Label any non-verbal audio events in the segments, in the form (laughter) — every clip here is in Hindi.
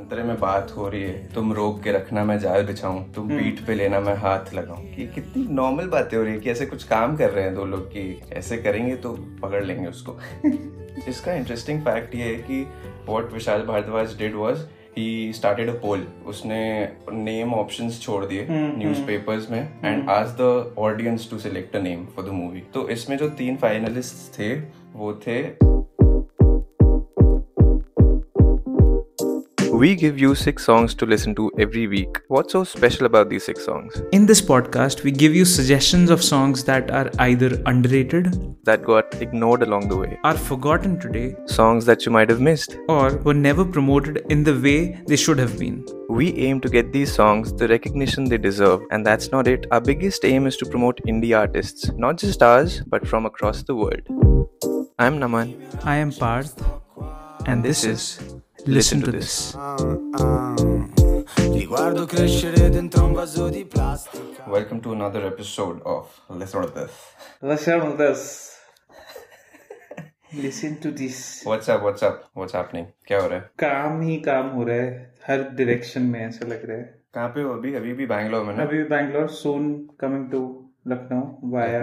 अंतरे में बात हो रही है तुम रोक के रखना मैं जाल बिछाऊं तुम पीठ पे लेना मैं हाथ लगाऊँ। कि कितनी नॉर्मल बातें हो रही है कि ऐसे कुछ काम कर रहे हैं दो लोग कि ऐसे करेंगे तो पकड़ लेंगे उसको। (laughs) इसका इंटरेस्टिंग फैक्ट ये है कि what Vishal Bhardwaj did was he started a poll उसने नेम ऑप्शंस छोड़ दिए न्यूज़पेपर्स में एंड आज the audience to select a name for the movie तो इसमें जो तीन फाइनलिस्ट थे वो थे We give you six songs to listen to every week. What's so special about these six songs? In this podcast, we give you suggestions of songs that are either underrated, That got ignored along the way. are forgotten today, Songs that you might have missed. or were never promoted in the way they should have been. We aim to get these songs the recognition they deserve, and that's not it. Our biggest aim is to promote indie artists, not just ours, but from across the world. I'm Naman, I am Parth, and this is Listen to This. Li guardo crescere dentro un vaso di plastica. Welcome to another episode of Listen to This. Listen to this. Listen to this. What's up? What's up? What's happening? क्या हो रहा है काम ही काम हो रहा है हर डायरेक्शन में ऐसा लग रहा है कहाँ पे हो अभी अभी भी बैंगलोर में ना अभी Bangalore soon coming to Lucknow via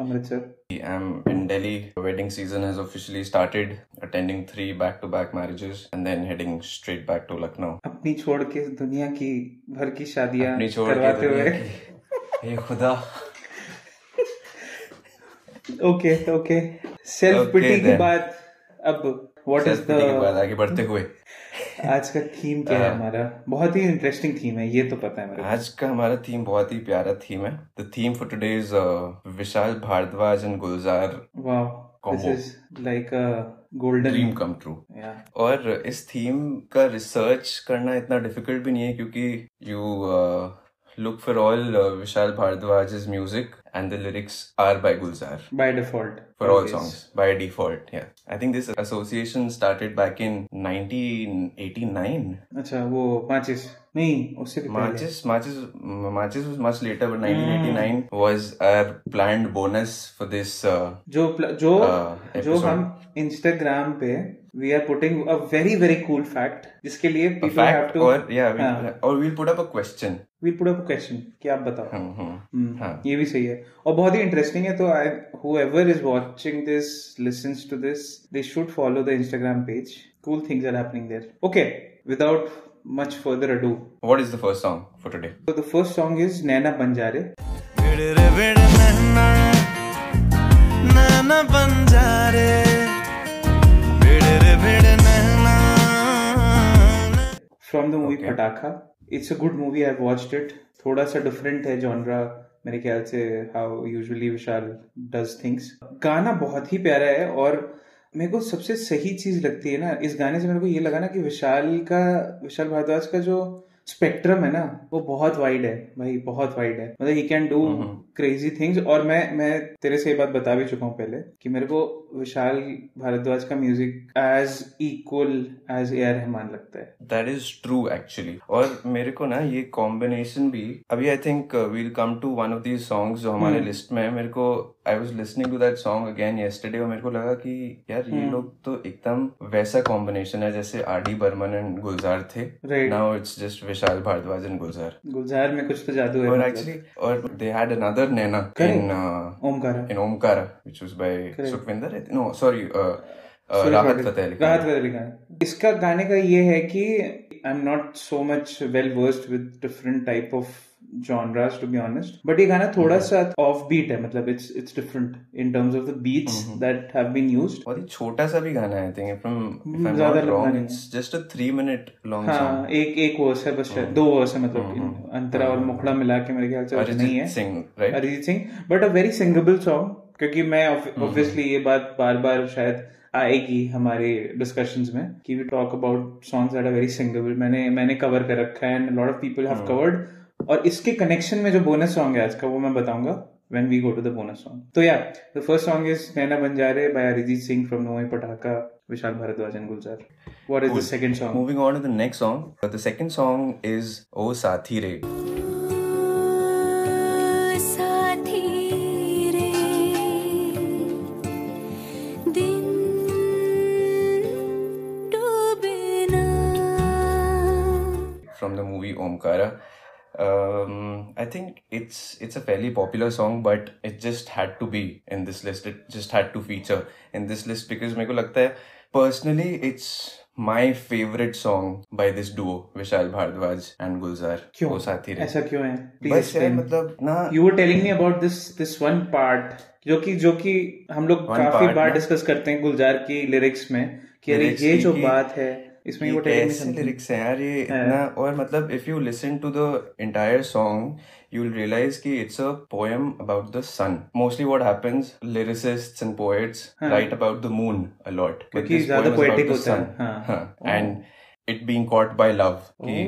Amritsar. I am in Delhi wedding season has officially started attending three back to back marriages and then heading straight back to Lucknow अपनी छोड़ के दुनिया की भर की शादियाँ अपनी छोड़ करवाते हुए। हे खुदा। ओके ओके सेल्फ पिटी की बात अब व्हाट इज़ द आगे बढ़ते हुए। आज का थीम क्या है हाँ। हमारा? बहुत ही इंटरेस्टिंग थीम है ये तो पता है मेरे आज का हमारा थीम बहुत ही प्यारा थीम है। The theme for today is Vishal Bhardwaj and Gulzar wow this is like a golden dream come true और इस थीम का रिसर्च करना इतना डिफ़िकल्ट भी नहीं है क्योंकि you look for all Vishal Bhardwaj music and the lyrics are by Gulzar by default for all songs by default. Yeah, I think this association started back in 1989. अच्छा वो माचिस नहीं उससे भी Marches, Marches, Marches was much later, but 1989 was our planned bonus for this. Uh, जो जो uh, जो episode. हम इंस्टाग्राम पे we are putting a very very cool fact जिसके लिए a people have fact, or yeah, we'll, हाँ. or we'll put up a question. We'll put up question कि आप बताओ Hmm, hmm. हम्म, हाँ. ये भी सही है और बहुत ही इंटरेस्टिंग है तो I whoever is watching this listens to this they should follow the instagram page cool things are happening there okay without much further ado What is the first song for today? so the first song is naina banjare nana banjare. Nana. The movie Pataakha it's a good movie I movie it थोड़ा सा डिफरेंट है जॉनरा मेरे ख्याल से how usually Vishal does things गाना बहुत ही प्यारा है और मेरे को सबसे सही चीज़ लगती है ना इस गाने से मेरे को ये लगा ना कि विशाल का विशाल भारद्वाज का जो स्पेक्ट्रम है ना वो बहुत वाइड है भाई बहुत वाइड है। मतलब he can do crazy things और मैं मैं तेरे से ये बात बता भी चुका हूँ पहले कि मेरे को विशाल भारद्वाज का music as equal as A R Rahman लगता है। दैट इज़ ट्रू एक्चुअली और मेरे को ना ये कॉम्बिनेशन भी अभी I think we'll come to one of these songs जो हमारे लिस्ट में है मेरे को I was listening to that song again yesterday और मेरे को लगा कि यार ये लोग तो एकदम वैसा कॉम्बिनेशन है जैसे R D Burman and Gulzar थे Right. Now it's just Vishal Bhardwaj and Gulzar Gulzar में कुछ तो जादू है और। एक्चुअली और they had another Naina. In Omkara sorry, uh, uh, Sorry, Rahat sorry. Fateh Ali राहत फतेह अली खान इसका गाने का ये है कि I am not so much well versed with different type of genres to be honest. But ये गाना थोड़ा सा ऑफ़ बीट है मतलब it's it's different in terms of the beats that have been used. बहुत ही छोटा सा भी गाना है I think from if I'm ज़्यादा not लंबा wrong नहीं it's just a three minute long song. हाँ एक एक वर्स है बस शायद, दो वर्स है मतलब इन- अंतरा और मुखड़ा मिला के मेरे ख्याल से नहीं है। Singh right? Arijit Singh but a very singable song क्योंकि मैं ऑब्वियसली ये बात बार बार शायद आएगी हमारे डिस्कशंस में कि we talk about songs that are very singable मैंने मैंने कवर कर रखा है and lot of people have covered और इसके कनेक्शन में जो बोनस सॉन्ग है आज का वो मैं बताऊँगा when we go to the bonus song तो yeah the first song is Naina Banjare by Arijit Singh from Noe Pataka Vishal Bharadwaj and Gulzar what is cool. the second song moving on to the next song the second song is Oh Sathi Re साथी रे दिन डूबे ना from the movie Omkara. Um, I think it's it's a fairly popular song, but it just had to be in this list. It just had to feature in this list because मेरे को लगता है personally it's my favorite song by this duo Vishal Bhardwaj and गुलजार क्यों वो साथी रे ऐसा क्यों है बस Please यार me. मतलब ना you were telling me about this this one part जो कि जो कि हम लोग One काफ़ी part बार? डिस्कस करते हैं गुलजार की लिरिक्स में कि अरे ये जो बात है इसमें वो समथिंग लिरिक्स हैं यार ये इतना और मतलब if you listen to the entire song you will realise कि it's a poem about the sun mostly what happens lyricists and poets हाँ। Write about the moon a lot क्योंकि ज़्यादा पोएटिक होता है, हाँ। And it being caught by love कि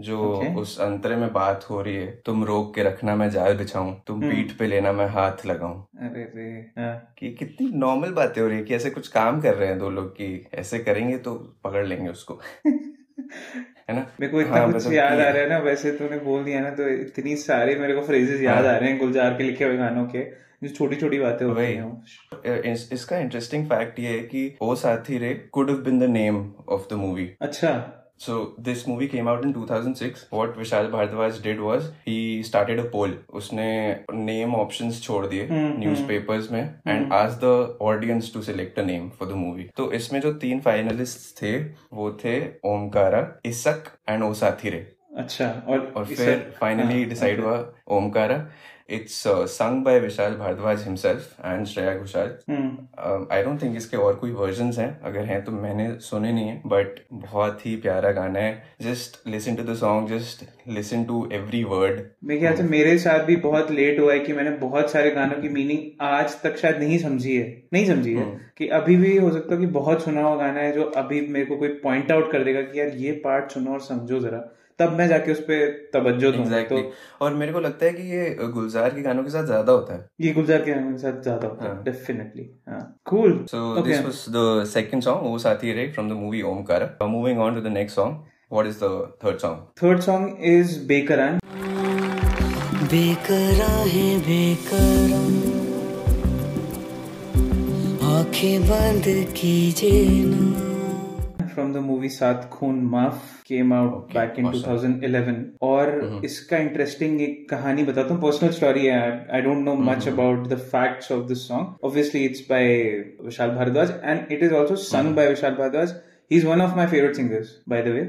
जो Okay. उस अंतरे में बात हो रही है तुम रोक के रखना मैं जाल बिछाऊं तुम हम्म। पीठ पे लेना मैं हाथ लगाऊँ अरे रे हाँ। कि कितनी नॉर्मल बातें हो रही है कि ऐसे कुछ काम कर रहे हैं दो लोग कि ऐसे करेंगे तो पकड़ लेंगे उसको (laughs) है ना मेरे को इतना हाँ, कुछ मतलब याद आ रहा है ना वैसे तूने बोल दिया ना तो इतनी सारी मेरे को फ्रेजेस याद हाँ। आ रहे हैं गुलजार के लिखे हुए गानों के जो छोटी छोटी बातें। हैं वो। इस, इसका इंटरेस्टिंग फैक्ट ये है कि O Saathi Re could have been the name of the movie अच्छा So this movie came out in 2006. What Vishal Bhardwaj did was he started a poll. उसने name options छोड़ दिए हम्म, newspapers में and asked the audience to select a name for the movie. तो इसमें जो तीन finalists थे वो थे ओमकारा इसक एंड ओ अच्छा और और फिर फाइनली हाँ, डिसाइड हुआ Omkara it's sung by Vishal Bhardwaj himself and Shreya Ghoshal I don't think इसके और कोई वर्जन हैं। अगर हैं तो मैंने सुने नहीं है बट बहुत ही प्यारा गाना है। Just listen to the song just listen to every word मेरे ख्याल से मेरे साथ भी बहुत लेट हुआ है कि मैंने बहुत सारे गानों की मीनिंग आज तक शायद नहीं समझी है। नहीं समझी है हम्म। कि अभी भी हो सकता है कि बहुत सुना हुआ गाना है जो अभी मेरे को कोई पॉइंट आउट कर देगा कि यार ये पार्ट सुनो और समझो जरा। तब मैं जाके उस पर तवज्जो दूँगा एग्जैक्टली तो और मेरे को लगता है कि ये गुलजार के गानों के साथ ज़्यादा होता है ये गुलजार के गानों के साथ ज़्यादा होता है हाँ। डेफिनेटली हाँ cool So this was the second song, O Sati Re, from the movie Omkara. Uh, moving on to the next song. What is the third song? Third song is Bekaraan बेकरा है बेकरा आँखें बंद कीजिए ना from the movie Saat Khoon Maaf came out back in awesome. 2011 और mm-hmm. इसका इंटरेस्टिंग एक कहानी बताता हूँ पर्सनल स्टोरी है। I don't know much about the facts of this song obviously it's by Vishal Bhardwaj and it is also sung by Vishal Bhardwaj is one of my favourite singers by the way.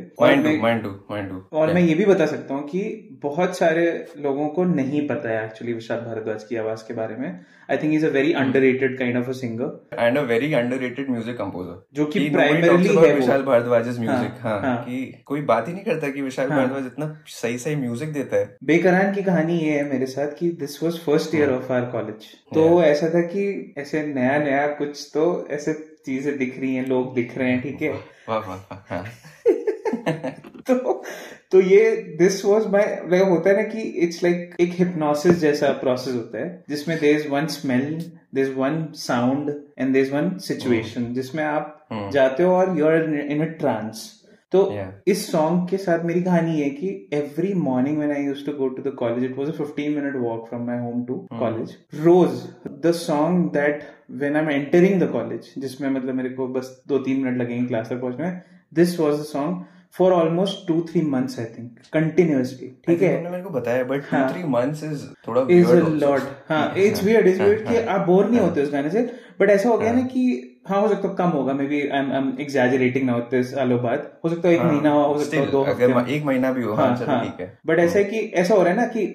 और मैं ये भी बता सकता हूँ कि बहुत सारे लोगों को नहीं पता है एक्चुअली विशाल भारद्वाज की आवाज़ के बारे में। I think is a very underrated kind of a singer and a very underrated music composer. जो कि about है विशाल भारद्वाज म्यूज़िक हाँ, हाँ, हाँ। कि कोई बात ही नहीं करता कि विशाल हाँ। भारद्वाज इतना सही सही म्यूज़िक देता है। बेकरान की कहानी ये है मेरे साथ कि this was first year of our college तो ऐसा था कि ऐसे नया नया कुछ तो ऐसे चीज़ें दिख रही हैं लोग दिख रहे हैं ठीक है? हाँ। (laughs) तो तो ये दिस वॉज़ माई लाइक होता है ना कि इट्स लाइक एक हिप्नोसिस जैसा प्रोसेस होता है जिसमें there is one smell there is one sound and there is one situation जिसमें आप Hmm. जाते हो और you are in a trance तो. इस सॉन्ग के साथ मेरी कहानी है कि every morning when I used to go to the college it was a 15 minute walk from my home to college rose the song that when I am entering the college जिसमें मतलब मेरे को बस दो तीन मिनट लगेंगे क्लास तक पहुँचने में this was the song for almost two three months I think continuously ठीक है? मेरे को बताया बट टू हाँ. थ्री मंथ्स इज़ थोड़ा इज़ लॉट हाँ इट्स वियर्ड इट्स वियर्ड कि आप बोर नहीं होते उस गाने से बट ऐसा हो गया ना कि हाँ हो सकता है कम होगा maybe I am exaggerating now this सालों बाद हो सकता है एक हाँ, महीना हो हो सकता है दो अगर एक महीना भी हो हाँ चलो ठीक है। बट ऐसा है कि ऐसा हो रहा है ना कि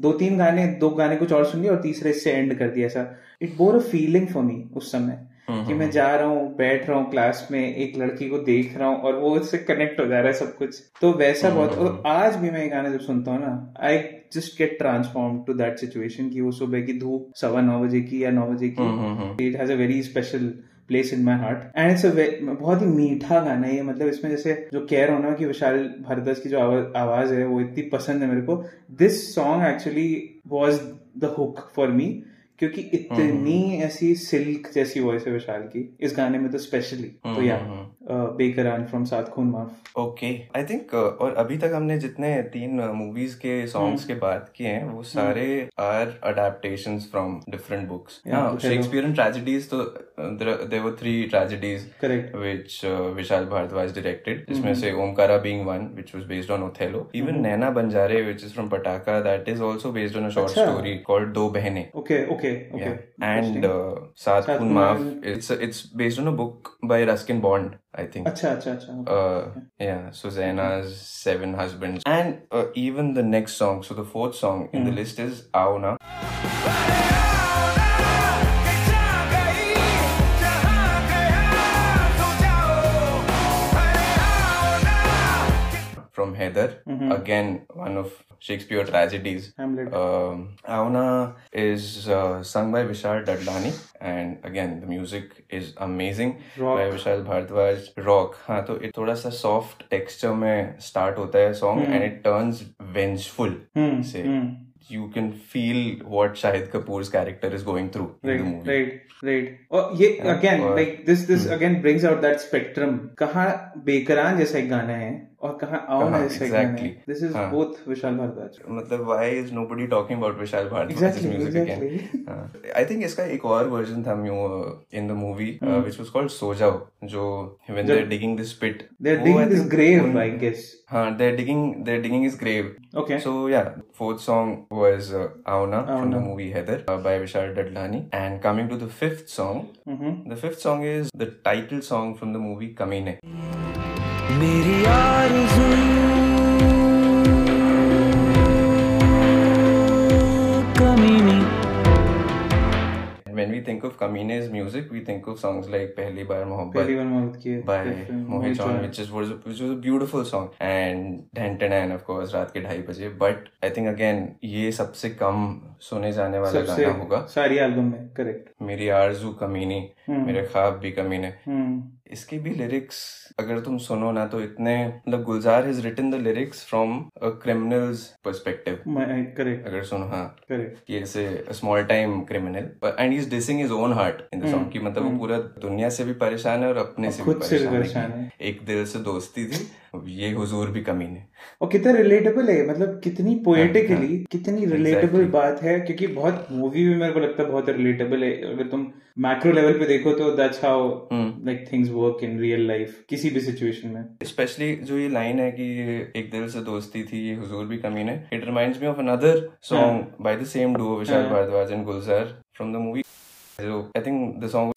दो तीन गाने दो गाने कुछ और सुन लिए और तीसरे से एंड कर दिया ऐसा। It bore a feeling for me उस समय हम्म, कि मैं जा रहा हूँ बैठ रहा हूँ क्लास में एक लड़की को देख रहा हूँ और वो उससे कनेक्ट हो जा रहा है सब कुछ। तो वैसा बहुत हम्म, और आज भी मैं ये गाना जब सुनता हूँ ना I just get transform to that situation की वो सुबह की धूप सवा नौ बजे की या नौ बजे की। हम्म, हम्म, हम्म। It has a very special place in my heart and it's बहुत ही मीठा गाना है मतलब इसमें जैसे जो कह रहा हूँ ना कि विशाल भारद्वाज की जो आवाज़, आवाज़ है वो इतनी पसंद है मेरे को। This song actually was the hook for me क्योंकि इतनी ऐसी सिल्क जैसी वॉइस है विशाल की इस गाने में तो स्पेशली तो या। बेकर फ्रॉम सात खून माफ़। ओके आई थिंक और अभी तक हमने जितने तीन मूवीज़ के सॉन्ग्स हम्म। के बात किए हैं वो सारे are adaptation from different books Shakespeare and tragedies तो देर वो three tragedies correct which Vishal Bhardwaj directed जिसमें से Omkara being one which was based on Othello even Naina Banjare which is from Pataakha that is also based on short story called Do Behnein and Saat it's based on a book by Ruskin Bond I think. Acha. Okay. Uh, yeah, Susanna's Seven Husbands. And uh, even the next song, so the fourth song mm. in the mm. list is Aona. Heather, Mm-hmm. again one of Shakespeare tragedies. Hamlet. Um, Auna is uh, sung by Vishal Dadlani, and again the music is amazing Rock. by Vishal Bhardwaj. Rock, हाँ तो ये थोड़ा सा soft texture में start होता है song and it turns vengeful. Hmm, Say hmm. you can feel what Shahid Kapoor's character is going through in the right movie. right right और ये again और- like this this again brings out that spectrum कहाँ बेकरान जैसा एक गाना है और कहाँ आओ ना इस सेगमेंट में this is both Vishal Bhardwaj मतलब why is nobody talking about Vishal Bhardwaj exactly exactly I think इसका एक और वर्जन था mu in the movie which was called So Jao जो when they are digging this pit they are digging this grave I guess हाँ they are digging they are digging is grave okay so या fourth song was Aaona from the movie Haider by Vishal Dadlani and coming to the fifth song the fifth song is the title song from the movie Kaminey Thank. मेरी आरज़ू when we think of Kamine's music we think of songs like Pehli Baar Mohabbat पहली बार मोहब्बत की by Mohit Chauhan, which is was which was a beautiful song, and Dantanan, of course, रात के ढाई बजे. But I think again ये सबसे कम सुने जाने वाला गाना होगा. सारी एल्बम में करेक्ट मेरी आरज़ू कमीनी मेरे ख्वाब भी कमीने हम्म इसके भी लिरिक्स अगर तुम सुनो ना तो इतने मतलब Gulzar has written the lyrics from a criminal's perspective correct अगर सुनो हाँ। करेक्ट ये ऐसे small time criminal and he is dissing his own heart in the song की मतलब वो पूरा दुनिया से भी परेशान है और अपने से भी परेशान है। है। एक दिल से दोस्ती थी ये हुजूर भी कमी ने और कितना रिलेटेबल है मतलब कितनी पोएटिकली कितनी रिलेटेबल Exactly. बात है क्योंकि बहुत मूवी में मेरे को लगता है बहुत रिलेटेबल है। अगर तुम मैक्रो लेवल पे देखो तो that's how like things work in real life किसी भी सिचुएशन में। स्पेशली जो ये लाइन है कि एक दिल से दोस्ती थी ये हुजूर भी Kaminey it reminds me of another song by the same duo Vishal हाँ. Bhardwaj and Gulzar from the movie I think the song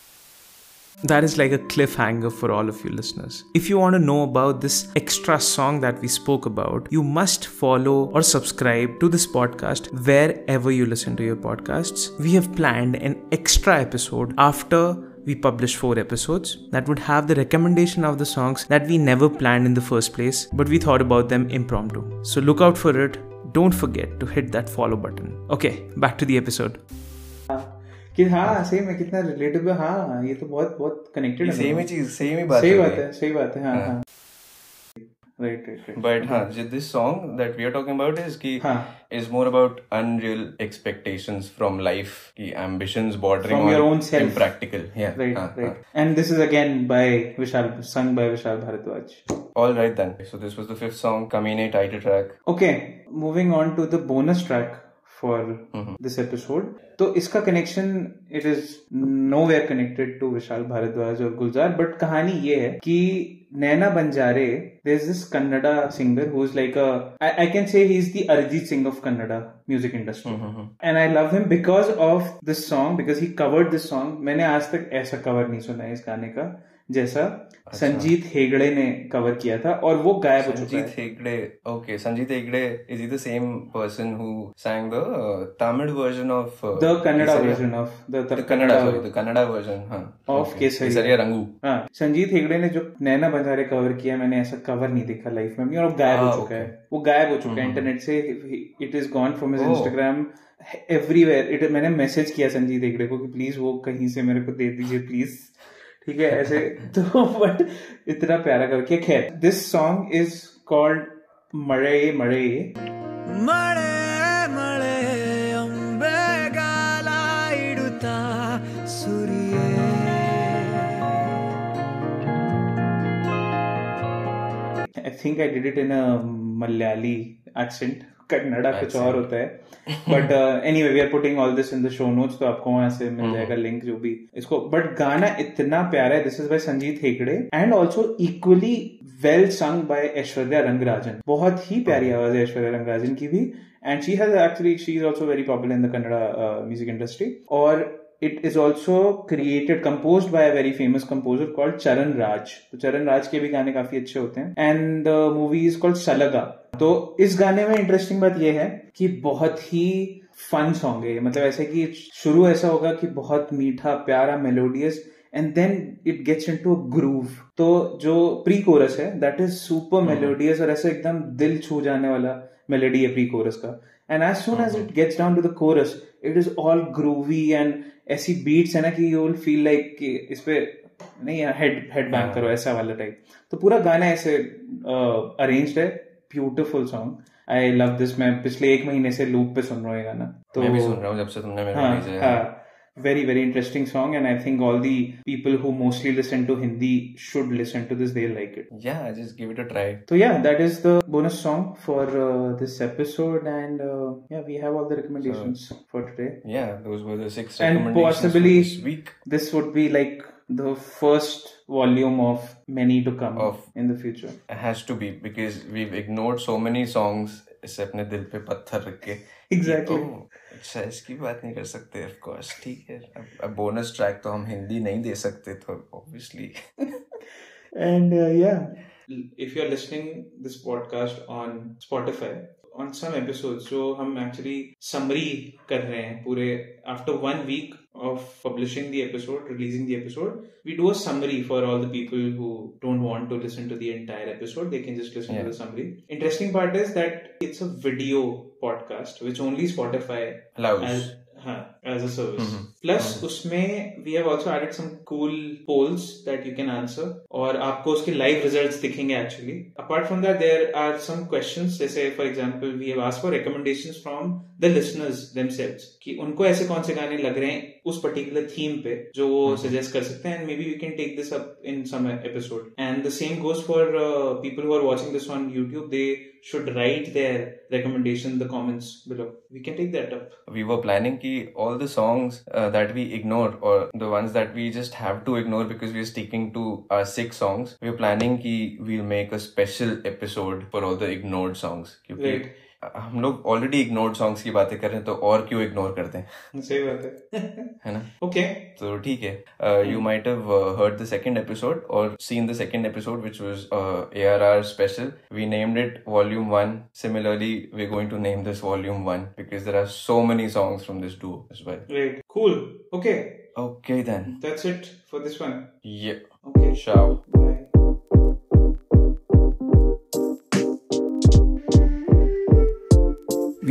That is like a cliffhanger for all of you listeners. If you want to know about this extra song that we spoke about, you must follow or subscribe to this podcast wherever you listen to your podcasts. We have planned an extra episode after we publish four episodes that would have the recommendation of the songs that we never planned in the first place, but we thought about them impromptu. So look out for it. Don't forget to hit that follow button. Okay, back to the episode. कि हाँ सही में कितना रिलेटेबल हाँ ये तो बहुत बहुत कनेक्टेड है सेम ही चीज़ सेम ही बात सही बात है सही बात है हाँ हाँ राइट राइट राइट But हाँ, this song that we are talking about is कि हाँ. is more about unreal expectations from life, कि ambitions bordering From your own self. impractical. Yeah. Right, हाँ, right. हाँ. And this is again by Vishal, sung by Vishal Bharadwaj. All right then. So this was the fifth song, Kamine title track. Okay, moving on to the bonus track for Mm-hmm. this episode. तो इसका connection it is nowhere connected to Vishal Bhardwaj और गुलजार बट कहानी ये है कि Naina Banjare there is this Kannada singer who is like I can say he is the Arijit Singh of Kannada music industry and I love him because of this song because he covered this song मैंने आज तक ऐसा कवर नहीं सुना है इस गाने का जैसा अच्छा। संजीत हेगड़े ने कवर किया था और वो गायब हो चुका है. Okay, Sanjeet Hegde is he the same person who sang the uh, Tamil version of uh, the Kannada Kesariya? Version of the The Kannada, sorry, the Kannada version. हाँ. Of Okay. Kesariya Rangu. हाँ संजीत हेगड़े ने जो नैना बंजारे कवर किया मैंने ऐसा कवर नहीं देखा लाइफ में और वो गायब हो Ah, चुका. है वो गायब हो चुका है इंटरनेट से it is gone from his. Instagram everywhere it मैंने मैसेज किया संजीत हेगड़े को कि प्लीज़ वो कहीं से मेरे को दे दीजिए प्लीज़ ठीक है ऐसे (laughs) तो बट इतना प्यारा करके खैर दिस सॉन्ग इज़ कॉल्ड मड़े मड़े मड़े मड़े I think I did it in a Kannada कुछ और होता है। But any we are putting all this in the show notes तो आपको वहाँ से मिल जाएगा लिंक जो भी इसको। बट गाना इतना प्यारा है this is by Sanjith Hegde and also equally well sung by Aishwarya Rangarajan बहुत ही प्यारी आवाज़ है ऐश्वर्या रंगराजन की भी। And she has actually she is also very popular in the Kannada music industry और it is also created composed by a very famous composer called Charan Raj. तो चरण राज के भी गाने काफ़ी अच्छे होते हैं। And movie is called Salaga तो इस गाने में इंटरेस्टिंग बात यह है कि बहुत ही फन सॉन्ग है मतलब ऐसे कि शुरू ऐसा होगा कि बहुत मीठा प्यारा melodious and then it gets into groove तो जो प्री कोरस है दैट इज़ सुपर मेलोडियस और ऐसा एकदम दिल छू जाने वाला मेलोडी है प्री कोरस का। And as soon as it gets down to the chorus it is all groovy and ऐसी बीट्स है ना कि यू विल फील लाइक कि इस पे नहीं हेड हेड बैंग करो ऐसा वाला टाइप तो पूरा गाना ऐसे अरेंज्ड है beautiful song I love this मैं पिछले एक महीने से लूप पे सुन रहा हूँ ये गाना। तो मैं भी सुन रहा हूँ जब से तुमने मेरे हाँ, है हाँ, very very interesting song and i think all the people who mostly listen to hindi should listen to this. They'll like it. Yeah just give it a try. So yeah that is the bonus song for uh, this episode and uh, yeah we have all the recommendations for today. yeah those were the six and recommendations possibly for this week. this would be like the first volume of many to come Of- in the future. Has to be because we've ignored so many songs इसे अपने दिल पे पत्थर रख के। एग्जैक्टली अच्छा इसकी बात नहीं कर सकते ठीक है। अब बोनस ट्रैक तो हम हिंदी नहीं दे सकते तो ऑब्वियसली एंड या if you are listening this podcast on Spotify on some episodes जो हम एक्चुअली समरी कर रहे हैं पूरे after one week of publishing the episode, releasing the episode, we do a summary for all the people who don't want to listen to the entire episode. They can just listen Yeah. to the summary. Interesting part is that it's a video podcast, which only Spotify allows as, हाँ, as a service. Mhm. Plus उसमें we have also added some cool polls that you can answer और आपको उसके live results दिखेंगे actually. Apart from that, there are some questions. जैसे for example, we have asked for recommendations from the listeners themselves कि उनको ऐसे कौन से गाने लग रहे हैं उस particular theme पे जो वो suggest कर सकते हैं and maybe we can take this up in some episode. And the same goes for uh, people who are watching this on YouTube. They should write their recommendation in the comments below. We can take that up. we were planning ki all the songs uh, that we ignore or the ones that we just have to ignore because we're sticking to our six songs we're planning ki we'll make a special episode for all the ignored songs क्योंकि Right. हम लोग ऑलरेडी इग्नोर्ड सॉन्ग्स की बातें कर रहे हैं तो और क्यों इग्नोर करते हैं? सही बात है। (laughs) है ना? ओके तो ठीक है। You might have heard the second episode और seen the second episode which was ARR special we named it volume one similarly we going to name this volume one because there are so many songs from this duo as well right cool okay okay then that's it for this one yeah okay ciao bye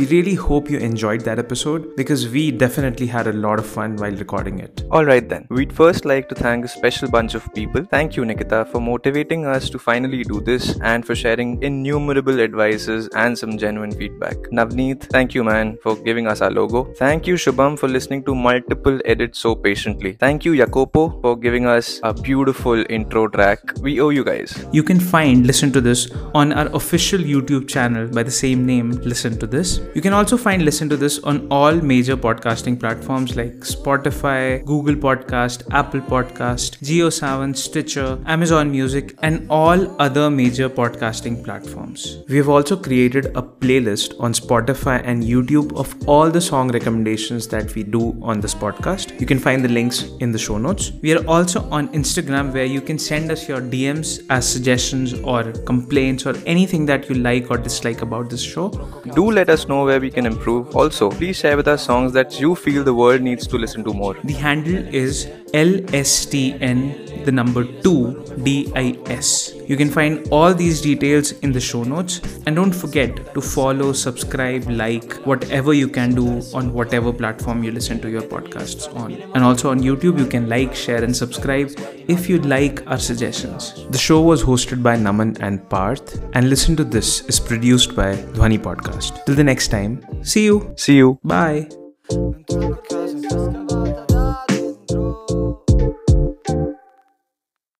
We really hope you enjoyed that episode because we definitely had a lot of fun while recording it. Alright then, we'd first like to thank a special bunch of people. Thank you, Nikita, for motivating us to finally do this and for sharing innumerable advices and some genuine feedback. Navneet, thank you, man, for giving us our logo. Thank you, Shubham, for listening to multiple edits so patiently. Thank you, Jacopo, for giving us a beautiful intro track. We owe you guys. You can find Listen to This on our official YouTube channel by the same name, Listen to This. You can also find Listen to This on all major podcasting platforms like Spotify, Google Podcast, Apple Podcast, JioSaavn, Stitcher, Amazon Music, and all other major podcasting platforms. We have also created a playlist on Spotify and YouTube of all the song recommendations that we do on this podcast. You can find the links in the show notes. We are also on Instagram where you can send us your DMs as suggestions or complaints or anything that you like or dislike about this show. Do let us know where we can improve. Also, please share with us songs that you feel the world needs to listen to more. The handle is LSTN, the number 2 DIS. You can find all these details in the show notes. And don't forget to follow, subscribe, like, whatever you can do on whatever platform you listen to your podcasts on. And also on YouTube, you can like, share, and subscribe if you like our suggestions. The show was hosted by Naman and Parth, and Listen to This is produced by Dhwani Podcast. Till the next time, see you. See you. Bye. Cause